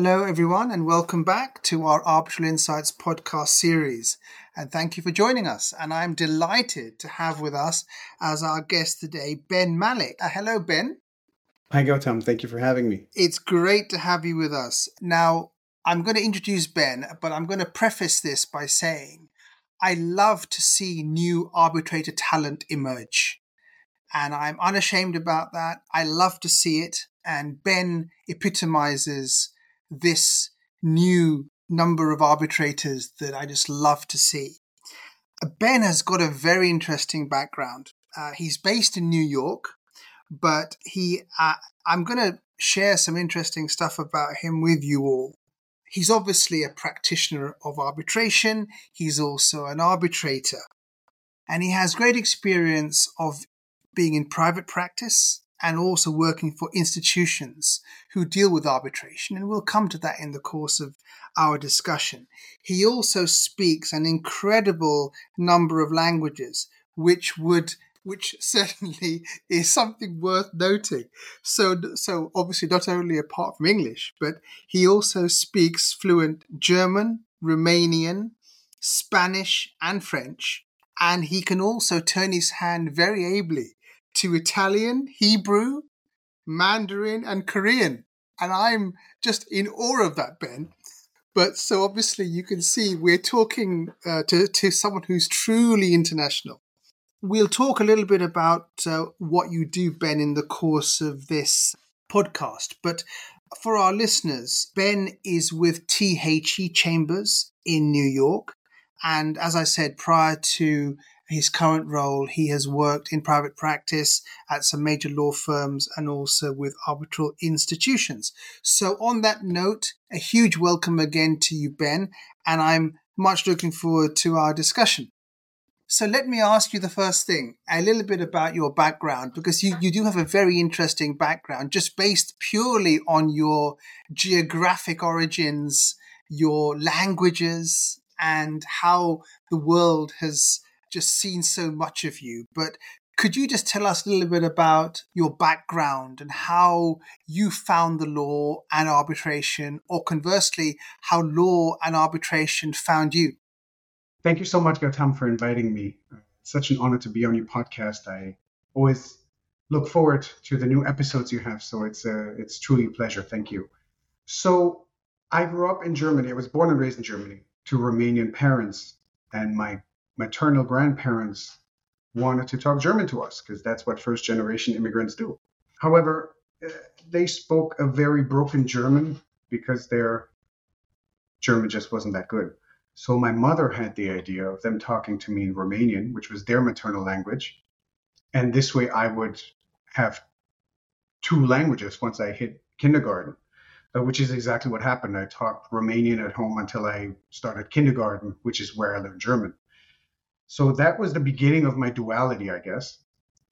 Hello, everyone, and welcome back to our Arbitral Insights podcast series. And thank you for joining us. And I'm delighted to have with us as our guest today Ben Malek. Uh, hello, Ben. Hi, Gautam. Thank you for having me. It's great to have you with us. Now, I'm going to introduce Ben, but I'm going to preface this by saying I love to see new arbitrator talent emerge. And I'm unashamed about that. I love to see it. And Ben epitomizes this new number of arbitrators that I just love to see. Ben has got a very interesting background. Uh, he's based in New York, but he uh, I'm going to share some interesting stuff about him with you all. He's obviously a practitioner of arbitration. He's also an arbitrator. And he has great experience of being in private practice and also working for institutions who deal with arbitration. And we'll come to that in the course of our discussion. He also speaks an incredible number of languages, which would which certainly is something worth noting. So, so obviously, not only apart from English, but he also speaks fluent German, Romanian, Spanish, and French. And he can also turn his hand very ably to Italian, Hebrew, Mandarin, and Korean. And I'm just in awe of that, Ben. But so obviously, you can see we're talking uh, to, to someone who's truly international. We'll talk a little bit about uh, what you do, Ben, in the course of this podcast. But for our listeners, Ben is with THE Chambers in New York. And as I said, prior to his current role, he has worked in private practice at some major law firms and also with arbitral institutions. So, on that note, a huge welcome again to you, Ben, and I'm much looking forward to our discussion. So let me ask you the first thing, a little bit about your background, because you, you do have a very interesting background, just based purely on your geographic origins, your languages, and how the world has just seen so much of you. But could you just tell us a little bit about your background and how you found the law and arbitration, or conversely, how law and arbitration found you? Thank you so much, Gautam, for inviting me. It's such an honor to be on your podcast. I always look forward to the new episodes you have, so it's uh, it's truly a pleasure. Thank you. So I grew up in Germany. I was born and raised in Germany to Romanian parents, and my maternal grandparents wanted to talk German to us because that's what first generation immigrants do. However, uh, they spoke a very broken German because their German just wasn't that good. So my mother had the idea of them talking to me in Romanian, which was their maternal language. And this way I would have two languages once I hit kindergarten, uh, which is exactly what happened. I talked Romanian at home until I started kindergarten, which is where I learned German. So that was the beginning of my duality, I guess.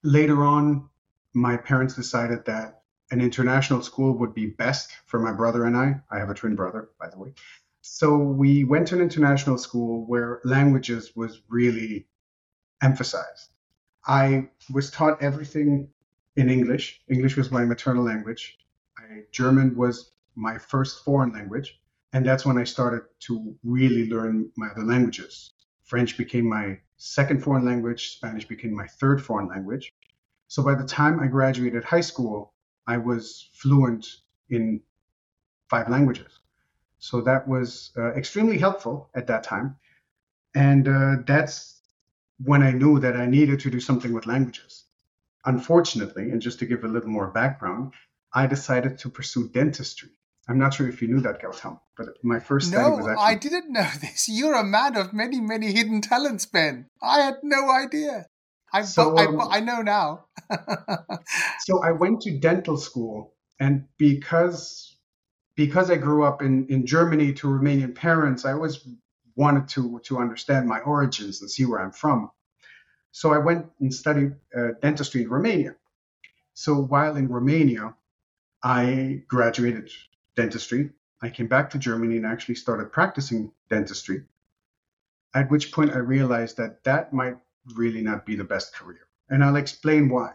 Later on, my parents decided that an international school would be best for my brother and I. I have a twin brother, by the way. So we went to an international school where languages was really emphasized. I was taught everything in English. English was my maternal language. I, German was my first foreign language. And that's when I started to really learn my other languages. French became my second foreign language, Spanish became my third foreign language. So by the time I graduated high school, I was fluent in five languages. So that was uh, extremely helpful at that time. And uh, that's when I knew that I needed to do something with languages. Unfortunately, and just to give a little more background, I decided to pursue dentistry. I'm not sure if you knew that, Gautam, but my first study no, was actually. I didn't know this. You're a man of many, many hidden talents, Ben. I had no idea. I, so, um, I, I know now. so I went to dental school, and because because I grew up in, in Germany to Romanian parents, I always wanted to, to understand my origins and see where I'm from. So I went and studied uh, dentistry in Romania. So while in Romania, I graduated dentistry. I came back to Germany and actually started practicing dentistry. At which point I realized that that might really not be the best career. And I'll explain why.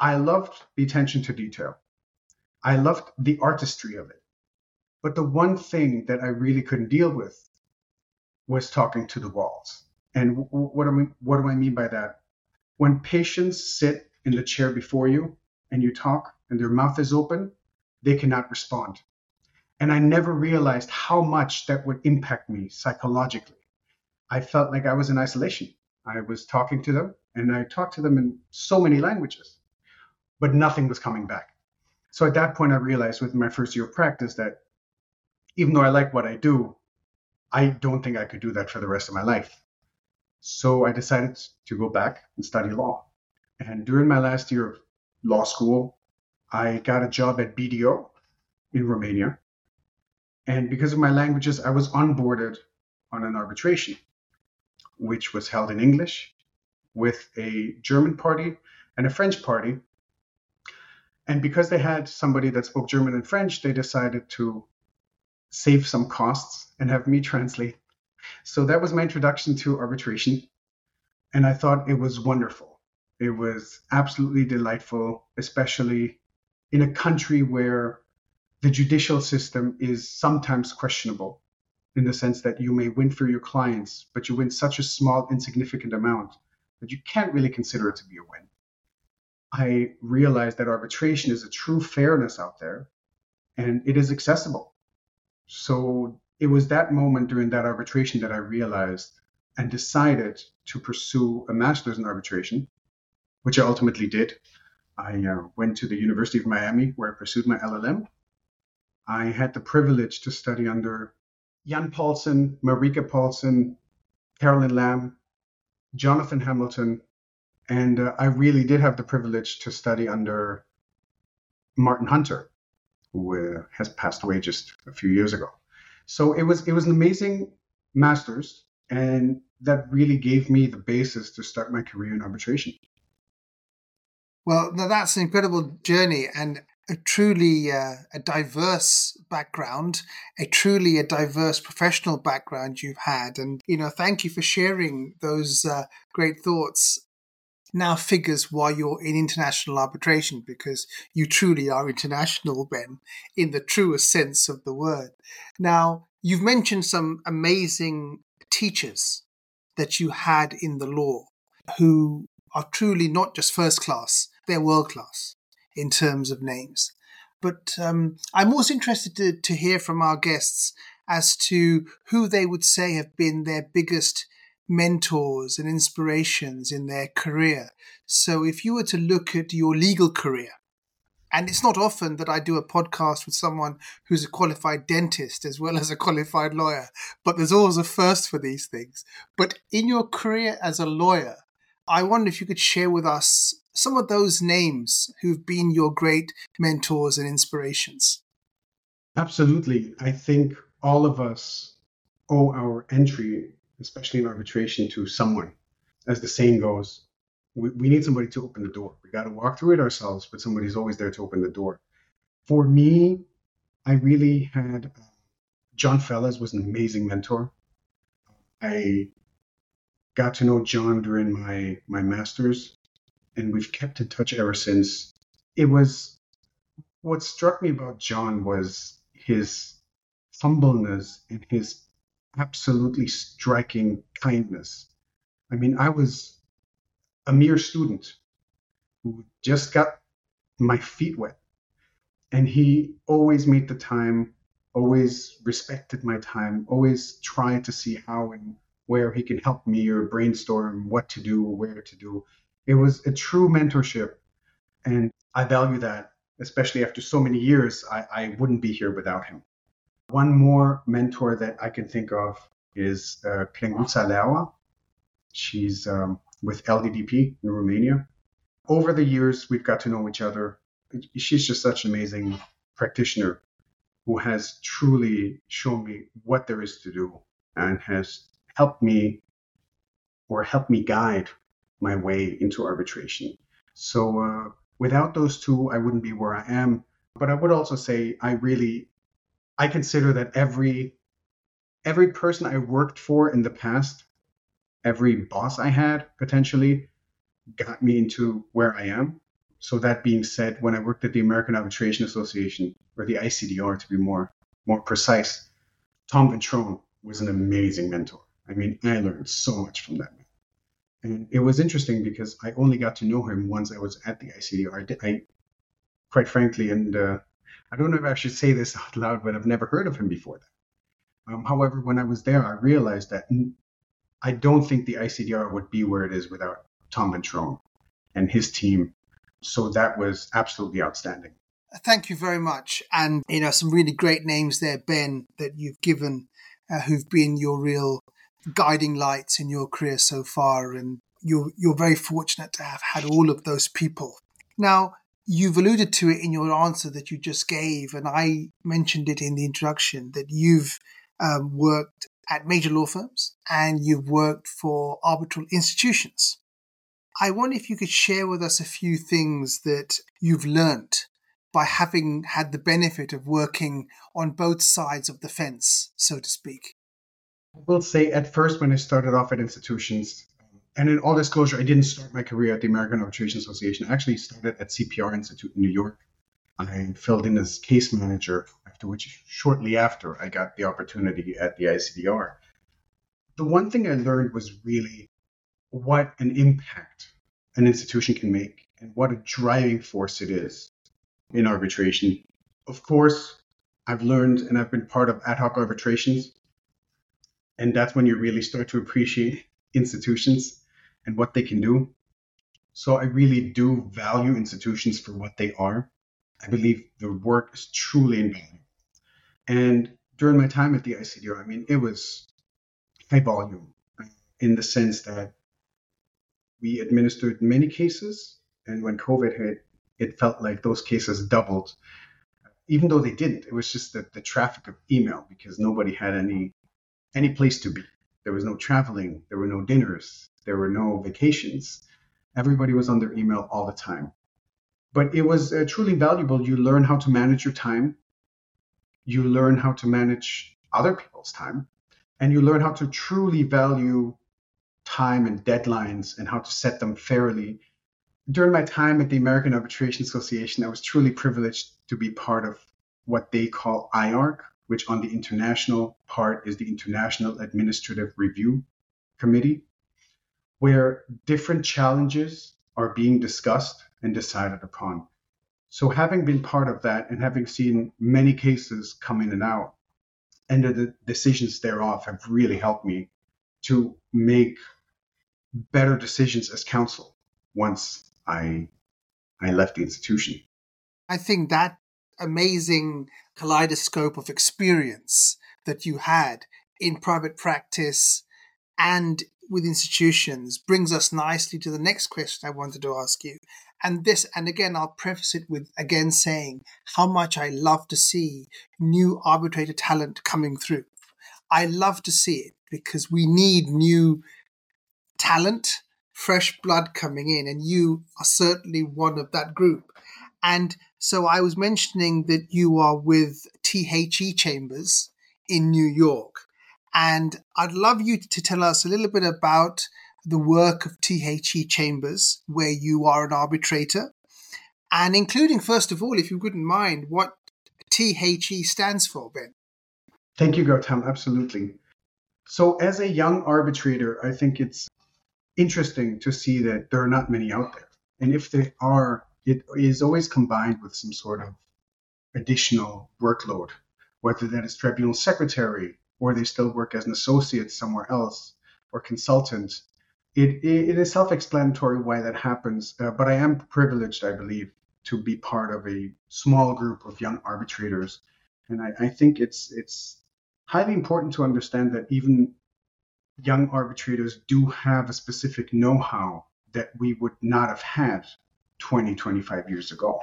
I loved the attention to detail. I loved the artistry of it. But the one thing that I really couldn't deal with was talking to the walls. And what, do I, what do I mean by that? When patients sit in the chair before you and you talk and their mouth is open, they cannot respond. And I never realized how much that would impact me psychologically. I felt like I was in isolation. I was talking to them and I talked to them in so many languages, but nothing was coming back. So at that point, I realized with my first year of practice that even though I like what I do, I don't think I could do that for the rest of my life. So I decided to go back and study law. And during my last year of law school, I got a job at BDO in Romania. And because of my languages, I was onboarded on an arbitration, which was held in English with a German party and a French party. And because they had somebody that spoke German and French, they decided to save some costs and have me translate. So that was my introduction to arbitration. And I thought it was wonderful. It was absolutely delightful, especially in a country where the judicial system is sometimes questionable in the sense that you may win for your clients, but you win such a small, insignificant amount that you can't really consider it to be a win. I realized that arbitration is a true fairness out there and it is accessible so it was that moment during that arbitration that I realized and decided to pursue a master's in arbitration, which I ultimately did. I uh, went to the University of Miami where I pursued my LLM. I had the privilege to study under Jan Paulsson, Marike Paulsson, Carolyn Lamm, Jonathan Hamilton, and uh, I really did have the privilege to study under Martin Hunter, who uh, has passed away just a few years ago. So it was it was an amazing masters, and that really gave me the basis to start my career in arbitration. Well, now that's an incredible journey and a truly uh, a diverse background, a truly a diverse professional background you've had, and you know, thank you for sharing those uh, great thoughts now figures why you're in international arbitration because you truly are international, Ben, in the truest sense of the word. Now, you've mentioned some amazing teachers that you had in the law who are truly not just first class, they're world class in terms of names. But um, I'm also interested to, to hear from our guests as to who they would say have been their biggest mentors and inspirations in their career. So if you were to look at your legal career, and it's not often that I do a podcast with someone who's a qualified dentist as well as a qualified lawyer, but there's always a first for these things. But in your career as a lawyer, I wonder if you could share with us some of those names who've been your great mentors and inspirations. Absolutely. I think all of us owe our entry especially in arbitration, to someone. As the saying goes, we, we need somebody to open the door. We got to walk through it ourselves, but somebody's always there to open the door. For me, I really had uh, John Fellas was an amazing mentor. I got to know John during my my masters, and we've kept in touch ever since. It was what struck me about John was his humbleness and his absolutely striking kindness. I mean, I was a mere student who just got my feet wet. And he always made the time, always respected my time, always tried to see how and where he can help me or brainstorm what to do, where to do. It was a true mentorship. And I value that, especially after so many years. I, I wouldn't be here without him. One more mentor that I can think of is uh, Leaua. She's um, with LDDP in Romania. Over the years, we've got to know each other. She's just such an amazing practitioner. who has truly shown me what there is to do and has helped me or helped me guide my way into arbitration. So uh, without those two, I wouldn't be where I am. But I would also say I really, I consider that every every person I worked for in the past, every boss I had potentially, got me into where I am. So that being said, when I worked at the American Arbitration Association, or the ICDR to be more more precise, Tom Ventrone was an amazing mentor. I mean, I learned so much from that man. And it was interesting because I only got to know him once I was at the ICDR. I, I quite frankly, and uh, I don't know if I should say this out loud, but I've never heard of him before that. Um, however, when I was there, I realized that I don't think the ICDR would be where it is without Tom Ventrone and his team. So that was absolutely outstanding. Thank you very much. And, you know, some really great names there, Ben, that you've given uh, who've been your real guiding lights in your career so far. And you're, you're very fortunate to have had all of those people. Now, you've alluded to it in your answer that you just gave, and I mentioned it in the introduction that you've um, worked at major law firms and you've worked for arbitral institutions. I wonder if you could share with us a few things that you've learnt by having had the benefit of working on both sides of the fence, so to speak? I will say at first, when I started off at institutions, and in all disclosure, I didn't start my career at the American Arbitration Association. I actually started at CPR Institute in New York. I filled in as case manager, after which, shortly after, I got the opportunity at the ICDR. The one thing I learned was really what an impact an institution can make and what a driving force it is in arbitration. Of course, I've learned and I've been part of ad hoc arbitrations. And that's when you really start to appreciate institutions and what they can do. So I really do value institutions for what they are. I believe the work is truly invaluable. And during my time at the ICDR, I mean, it was high volume in the sense that we administered many cases. And when COVID hit, it felt like those cases doubled, even though they didn't. It was just the, the traffic of email because nobody had any any place to be. There was no traveling, there were no dinners, there were no vacations. Everybody was on their email all the time. But it was uh, truly valuable. You learn how to manage your time. You learn how to manage other people's time. And you learn how to truly value time and deadlines and how to set them fairly during my time at the American Arbitration Association, I was truly privileged to be part of what they call IARC, which on the international part is the International Administrative Review Committee, where different challenges are being discussed and decided upon. So, having been part of that and having seen many cases come in and out, and the decisions thereof have really helped me to make better decisions as counsel once I I left the institution. I think that amazing kaleidoscope of experience that you had in private practice and with institutions brings us nicely to the next question I wanted to ask you. And this, and again, I'll preface it with again saying how much I love to see new arbitrator talent coming through. I love to see it because we need new talent fresh blood coming in, and you are certainly one of that group. And so I was mentioning that you are with THE Chambers in New York. And I'd love you to tell us a little bit about the work of THE Chambers, where you are an arbitrator, and including, first of all, if you wouldn't mind, what THE stands for, Ben. Thank you, Gautam. Absolutely. So, as a young arbitrator, I think it's interesting to see that there are not many out there. And if they are, it is always combined with some sort of additional workload, whether that is tribunal secretary or they still work as an associate somewhere else or consultant. It, it is self explanatory why that happens, uh, but I am privileged, I believe, to be part of a small group of young arbitrators. And I, I think it's, it's highly important to understand that even young arbitrators do have a specific know how that we would not have had 20, 25 years ago.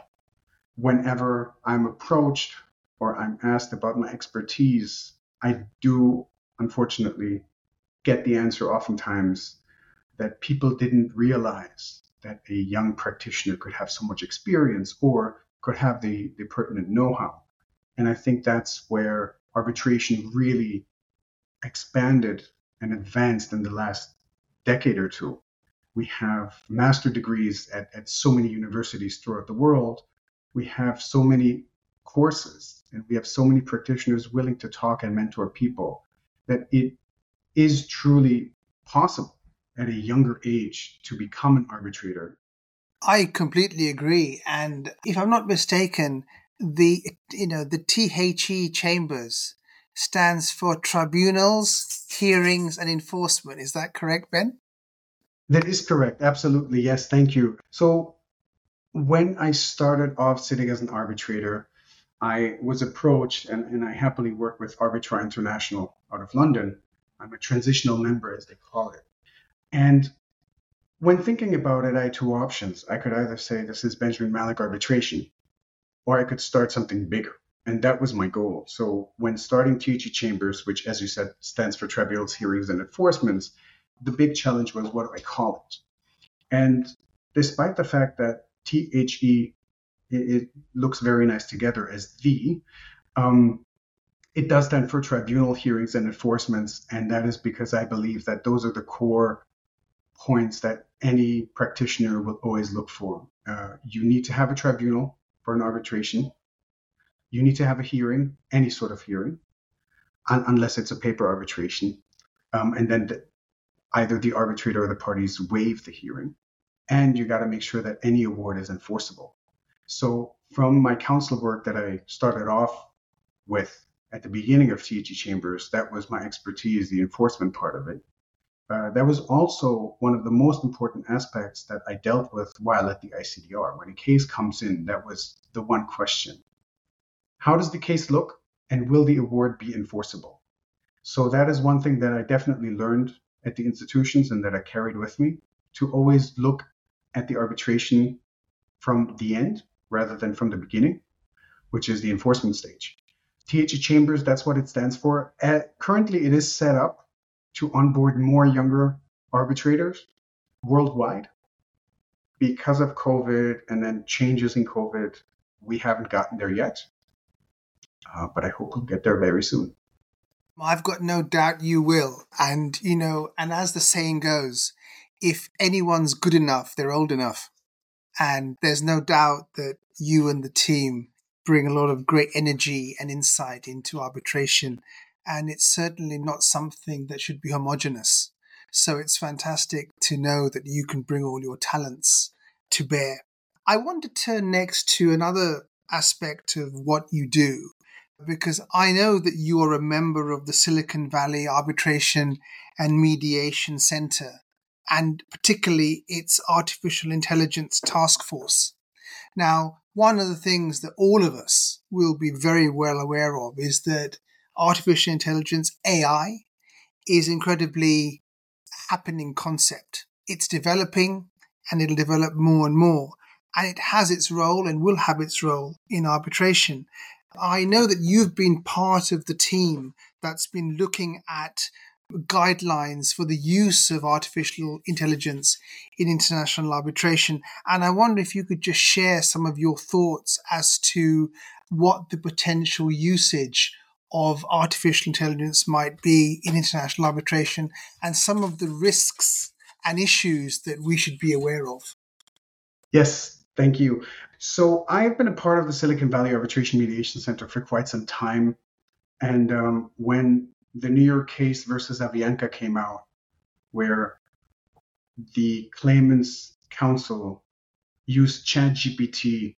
Whenever I'm approached or I'm asked about my expertise, I do unfortunately get the answer oftentimes that people didn't realize that a young practitioner could have so much experience or could have the, the pertinent know how. And I think that's where arbitration really expanded and advanced in the last decade or two. We have master degrees at, at so many universities throughout the world. We have so many courses and we have so many practitioners willing to talk and mentor people that it is truly possible at a younger age to become an arbitrator. I completely agree. And if I'm not mistaken, the you know the THE chambers stands for tribunals, hearings, and enforcement. Is that correct, Ben? That is correct. Absolutely. Yes. Thank you. So, when I started off sitting as an arbitrator, I was approached, and, and I happily work with Arbitra International out of London. I'm a transitional member, as they call it. And when thinking about it, I had two options. I could either say this is Benjamin Malek arbitration, or I could start something bigger. And that was my goal. So when starting THE Chambers, which, as you said, stands for Tribunals, Hearings, and Enforcements, the big challenge was what do I call it? And despite the fact that THE it, looks very nice together as the, um, it does stand for Tribunal Hearings and Enforcements, and that is because I believe that those are the core points that any practitioner will always look for. Uh, you need to have a tribunal for an arbitration. You need to have a hearing, any sort of hearing, un- unless it's a paper arbitration. Um, and then the, either the arbitrator or the parties waive the hearing. And you got to make sure that any award is enforceable. So, from my counsel work that I started off with at the beginning of THE Chambers, that was my expertise, the enforcement part of it. Uh, that was also one of the most important aspects that I dealt with while at the ICDR. When a case comes in, that was the one question. How does the case look and will the award be enforceable? So that is one thing that I definitely learned at the institutions and that I carried with me to always look at the arbitration from the end rather than from the beginning, which is the enforcement stage. THE Chambers, that's what it stands for. Uh, currently, it is set up to onboard more younger arbitrators worldwide. Because of COVID and then changes in COVID, we haven't gotten there yet. Uh, but I hope we'll get there very soon. I've got no doubt you will. And, you know, and as the saying goes, if anyone's good enough, they're old enough. And there's no doubt that you and the team bring a lot of great energy and insight into arbitration and it's certainly not something that should be homogenous. So it's fantastic to know that you can bring all your talents to bear. I want to turn next to another aspect of what you do, because I know that you are a member of the Silicon Valley Arbitration and Mediation Center, and particularly its Artificial Intelligence Task Force. Now, one of the things that all of us will be very well aware of is that artificial intelligence, AI, is incredibly happening concept. It's developing and it'll develop more and more. And it has its role and will have its role in arbitration. I know that you've been part of the team that's been looking at guidelines for the use of artificial intelligence in international arbitration. And I wonder if you could just share some of your thoughts as to what the potential usage of artificial intelligence might be in international arbitration and some of the risks and issues that we should be aware of. Yes, thank you. So, I've been a part of the Silicon Valley Arbitration Mediation Center for quite some time. And um, when the New York case versus Avianca came out, where the claimants' counsel used ChatGPT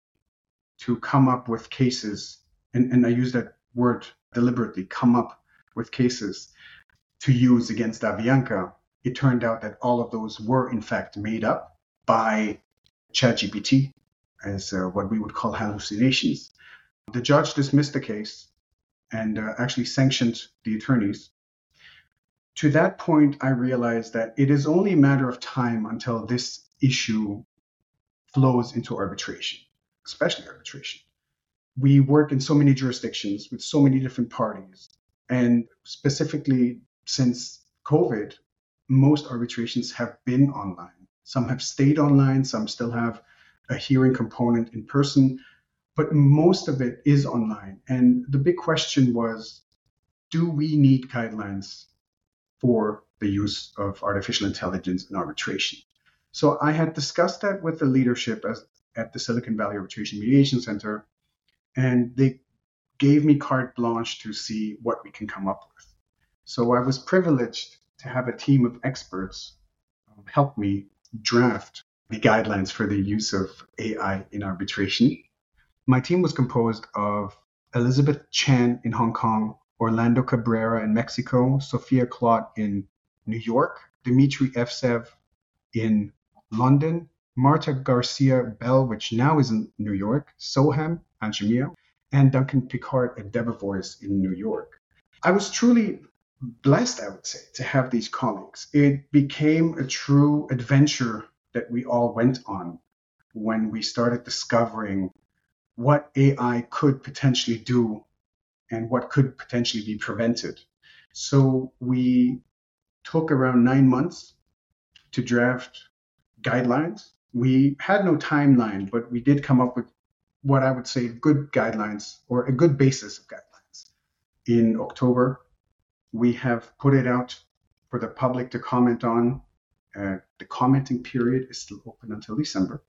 to come up with cases, and, and I use that word deliberately come up with cases to use against Avianca, it turned out that all of those were in fact made up by ChatGPT as uh, what we would call hallucinations. The judge dismissed the case and uh, actually sanctioned the attorneys. To that point, I realized that it is only a matter of time until this issue flows into arbitration, especially arbitration we work in so many jurisdictions with so many different parties. And specifically since COVID, most arbitrations have been online. Some have stayed online, some still have a hearing component in person, but most of it is online. And the big question was do we need guidelines for the use of artificial intelligence in arbitration? So I had discussed that with the leadership as, at the Silicon Valley Arbitration Mediation Center, and they gave me carte blanche to see what we can come up with. So I was privileged to have a team of experts um, help me draft the guidelines for the use of AI in arbitration. My team was composed of Elizabeth Chan in Hong Kong, Orlando Cabrera in Mexico, Sophia Klott in New York, Dmitri Evseev in London, Marta Garcia Bel, which now is in New York, Soham Panchamiya, and Duncan Pickard at Debevoise in New York. I was truly blessed, I would say, to have these colleagues. It became a true adventure that we all went on when we started discovering what AI could potentially do and what could potentially be prevented. So we took around nine months to draft guidelines. We had no timeline, but we did come up with what I would say good guidelines or a good basis of guidelines. In October, we have put it out for the public to comment on. Uh, the commenting period is still open until December,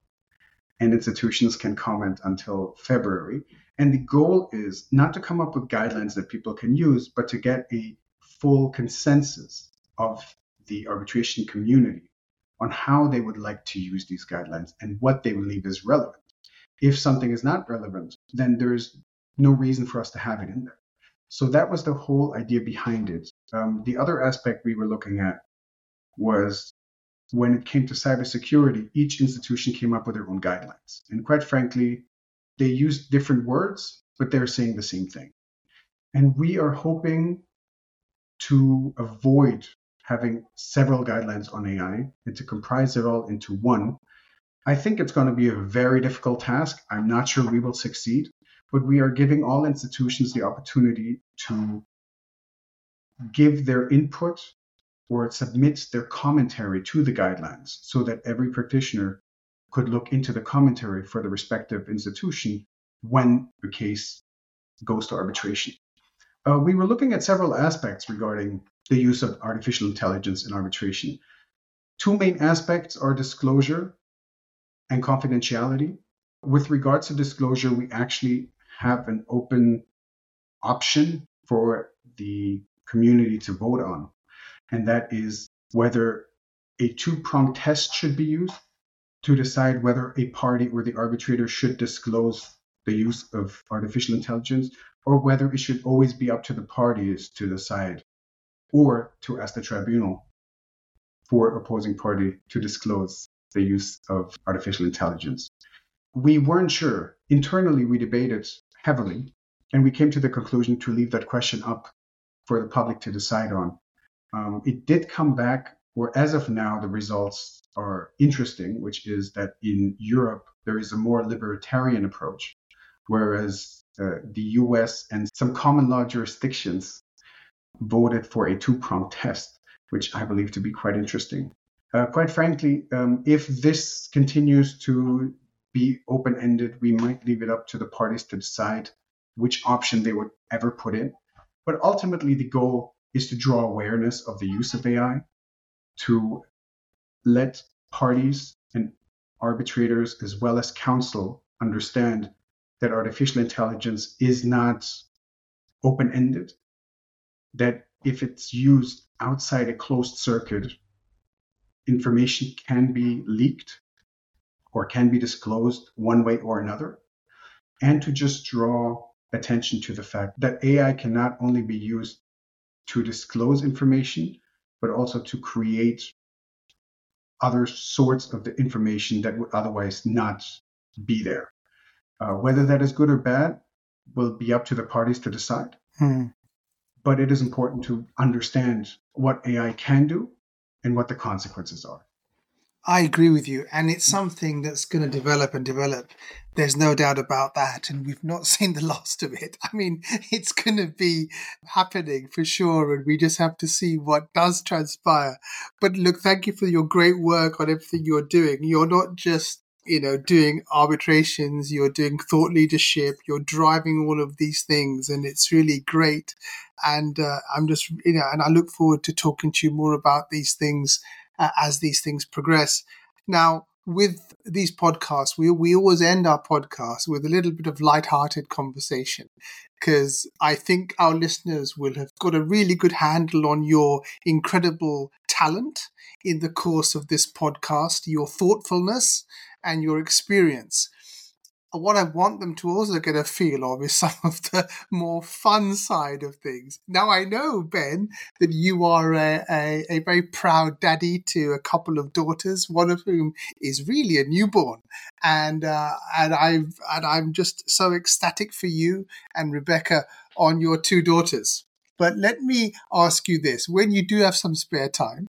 and institutions can comment until February. And the goal is not to come up with guidelines that people can use, but to get a full consensus of the arbitration community on how they would like to use these guidelines and what they believe is relevant. If something is not relevant, then there's no reason for us to have it in there. So that was the whole idea behind it. Um, the other aspect we were looking at was when it came to cybersecurity, each institution came up with their own guidelines. And quite frankly, they used different words, but they're saying the same thing. And we are hoping to avoid having several guidelines on AI and to comprise it all into one. I think it's going to be a very difficult task. I'm not sure we will succeed, but we are giving all institutions the opportunity to give their input or submits their commentary to the guidelines so that every practitioner could look into the commentary for the respective institution when the case goes to arbitration. Uh, we were looking at several aspects regarding the use of artificial intelligence in arbitration. Two main aspects are disclosure and confidentiality. With regards to disclosure, we actually have an open option for the community to vote on, and that is whether a two pronged test should be used to decide whether a party or the arbitrator should disclose the use of artificial intelligence or whether it should always be up to the parties to decide or to ask the tribunal for opposing party to disclose the use of artificial intelligence. We weren't sure. Internally, we debated heavily, and we came to the conclusion to leave that question up for the public to decide on. Um, it did come back, or as of now, the results are interesting, which is that in Europe, there is a more libertarian approach, whereas uh, the US and some common law jurisdictions voted for a two pronged test, which I believe to be quite interesting. Uh, quite frankly, um, if this continues to be open ended, we might leave it up to the parties to decide which option they would ever put in. But ultimately, the goal is to draw awareness of the use of AI, to let parties and arbitrators, as well as counsel, understand that artificial intelligence is not open ended, that if it's used outside a closed circuit, information can be leaked or can be disclosed one way or another, and to just draw attention to the fact that AI can not only be used to disclose information, but also to create other sorts of the information that would otherwise not be there. Uh, whether that is good or bad will be up to the parties to decide. Hmm but it is important to understand what AI can do and what the consequences are. I agree with you. And it's something that's going to develop and develop. There's no doubt about that. And we've not seen the last of it. I mean, it's going to be happening for sure. And we just have to see what does transpire. But look, thank you for your great work on everything you're doing. You're not just you know, doing arbitrations, you're doing thought leadership, you're driving all of these things, and it's really great. And uh, I'm just, you know, and I look forward to talking to you more about these things uh, as these things progress. Now, with these podcasts, we we always end our podcast with a little bit of light-hearted conversation because I think our listeners will have got a really good handle on your incredible talent in the course of this podcast, your thoughtfulness and your experience what I want them to also get a feel of is some of the more fun side of things. Now, I know, Ben, that you are a, a, a, very proud daddy to a couple of daughters, one of whom is really a newborn. And, uh, and, I've, and I'm just so ecstatic for you and Rebecca on your two daughters. But let me ask you this when you do have some spare time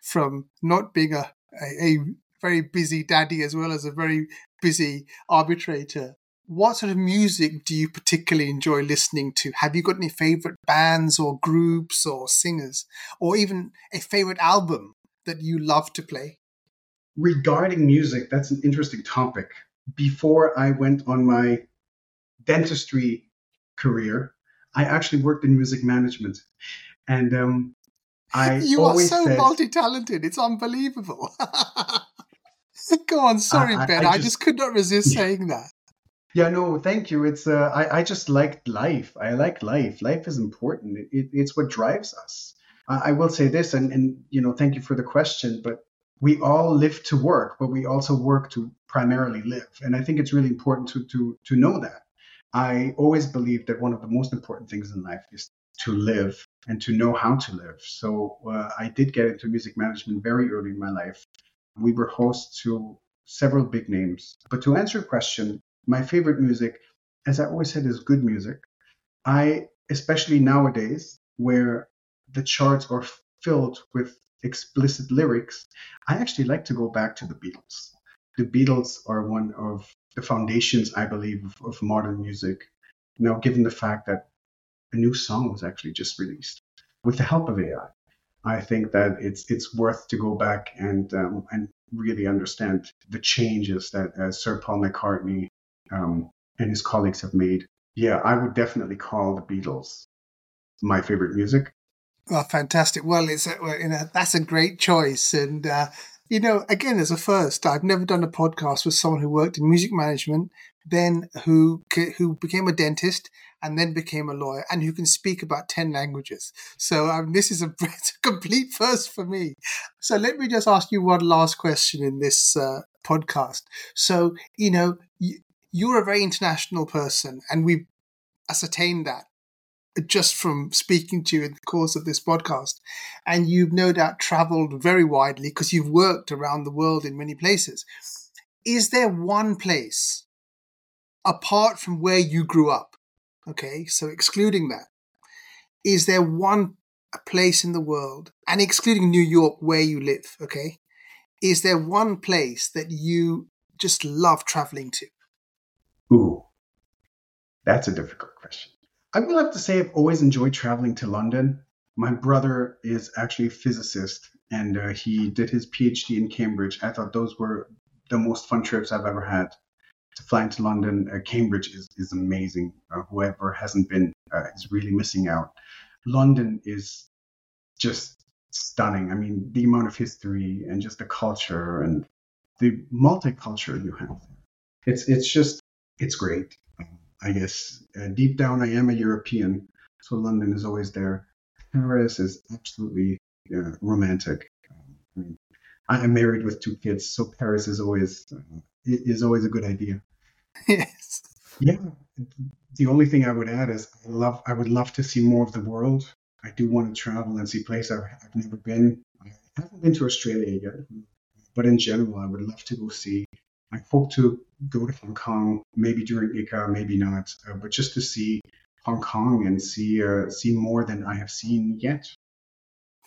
from not being a, a, a very busy daddy as well as a very busy arbitrator. What sort of music do you particularly enjoy listening to? Have you got any favorite bands or groups or singers, or even a favorite album that you love to play? Regarding music, that's an interesting topic. Before I went on my dentistry career, I actually worked in music management. And um, I you are so said, multi-talented; it's unbelievable. Go on, sorry, uh, Ben. I, I, just, I, just, could not resist yeah. saying that. Yeah, no, thank you. It's uh, I, I just liked life. I like life. Life is important. It, it, it's what drives us. I, I will say this, and and you know, thank you for the question. But we all live to work, but we also work to primarily live, and I think it's really important to to to know that. I always believe that one of the most important things in life is to live and to know how to live. So uh, I did get into music management very early in my life we were hosts to several big names. But to answer your question, my favorite music, as I always said, is good music. I, especially nowadays, where the charts are filled with explicit lyrics, I actually like to go back to the Beatles. The Beatles are one of the foundations, I believe, of, of modern music. Now, given the fact that a new song was actually just released with the help of AI. I think that it's it's worth to go back and um, and really understand the changes that uh, Sir Paul McCartney um, and his colleagues have made. Yeah, I would definitely call the Beatles my favorite music. Well, fantastic. Well, it's a, you know, that's a great choice, and uh, you know, again, as a first, I've never done a podcast with someone who worked in music management, then who who became a dentist, and then became a lawyer, and who can speak about ten languages. So um, this is a, a, complete first for me. So let me just ask you one last question in this uh, podcast. So you know, you, you're a very international person, and we've ascertained that just from speaking to you in the course of this podcast. And you've no doubt traveled very widely because you've worked around the world in many places. Is there one place apart from where you grew up? Okay, so excluding that, is there one place in the world, and excluding New York where you live, okay, is there one place that you just love traveling to? Ooh, that's a difficult question. I will have to say I've always enjoyed traveling to London. My brother is actually a physicist and uh, he did his PhD in Cambridge. I thought those were the most fun trips I've ever had. Flying to London, uh, Cambridge is, is amazing. Uh, whoever hasn't been uh, is really missing out. London is just stunning. I mean, the amount of history and just the culture and the multicultural you have. It's it's just it's great. I guess uh, deep down I am a European, so London is always there. Paris is absolutely uh, romantic. I mean, I am married with two kids, so Paris is always uh, is always a good idea. Yes. Yeah. The only thing I would add is I love I would love to see more of the world. I do want to travel and see places I've, I've never been. I haven't been to Australia yet, but in general, I would love to go see I hope to go to Hong Kong, maybe during ICCA, maybe not, uh, but just to see Hong Kong and see uh, see more than I have seen yet.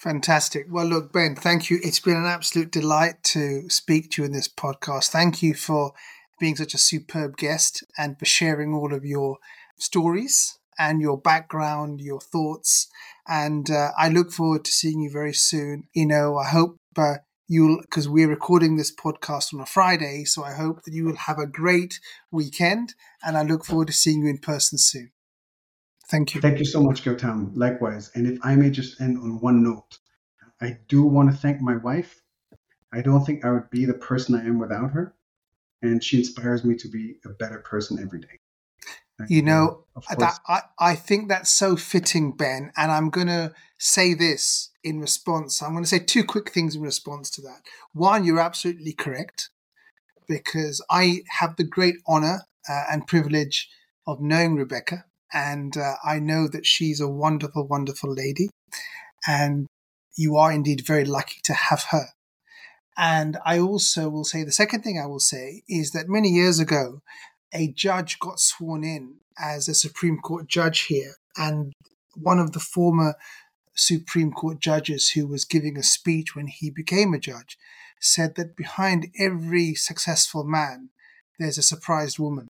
Fantastic. Well, look, Ben, thank you. It's been an absolute delight to speak to you in this podcast. Thank you for being such a superb guest and for sharing all of your stories and your background, your thoughts. And uh, I look forward to seeing you very soon. You know, I hope uh, you'll, because we're recording this podcast on a Friday, so I hope that you will have a great weekend. And I look forward to seeing you in person soon. Thank you. Thank you so much, Gautam. Likewise. And if I may just end on one note, I do want to thank my wife. I don't think I would be the person I am without her. And she inspires me to be a better person every day. you know, that, I, I think that's so fitting, Ben. And I'm going to say this in response. I'm going to say two quick things in response to that. One, you're absolutely correct because I have the great honor uh, and privilege of knowing Rebecca and uh, I know that she's a wonderful, wonderful lady. And you are indeed very lucky to have her. And I also will say the second thing I will say is that many years ago, a judge got sworn in as a Supreme Court judge here. And one of the former Supreme Court judges who was giving a speech when he became a judge said that behind every successful man, there's a surprised woman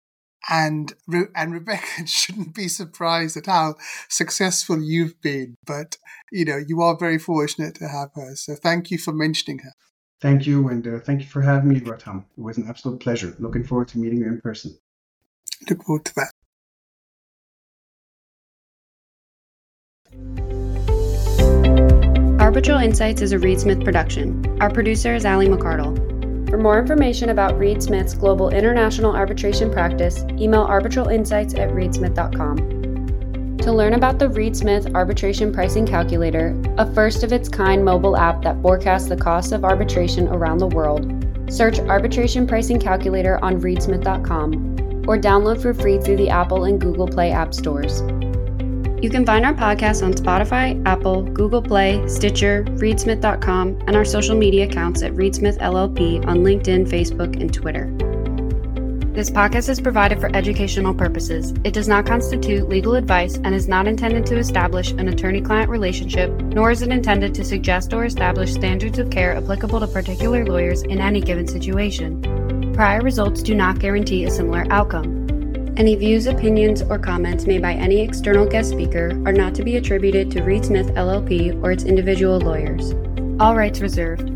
and and Rebecca shouldn't be surprised at how successful you've been. But you know, you are very fortunate to have her. So thank you for mentioning her. Thank you, and uh, thank you for having me, Gautam. It was an absolute pleasure. Looking forward to meeting you in person. Look forward to that. Arbitral Insights is a Reed Smith production. Our producer is Ali McCardell. For more information about Reed Smith's global international arbitration practice, email arbitralinsights at reedsmith.com. To learn about the Reed Smith Arbitration Pricing Calculator, a first of its kind mobile app that forecasts the costs of arbitration around the world, search Arbitration Pricing Calculator on reedsmith.com or download for free through the Apple and Google Play app stores. You can find our podcast on Spotify, Apple, Google Play, Stitcher, reedsmith.com, and our social media accounts at Reedsmith LLP on LinkedIn, Facebook, and Twitter. This podcast is provided for educational purposes. It does not constitute legal advice and is not intended to establish an attorney client relationship, nor is it intended to suggest or establish standards of care applicable to particular lawyers in any given situation. Prior results do not guarantee a similar outcome. Any views, opinions, or comments made by any external guest speaker are not to be attributed to Reed Smith LLP or its individual lawyers. All rights reserved.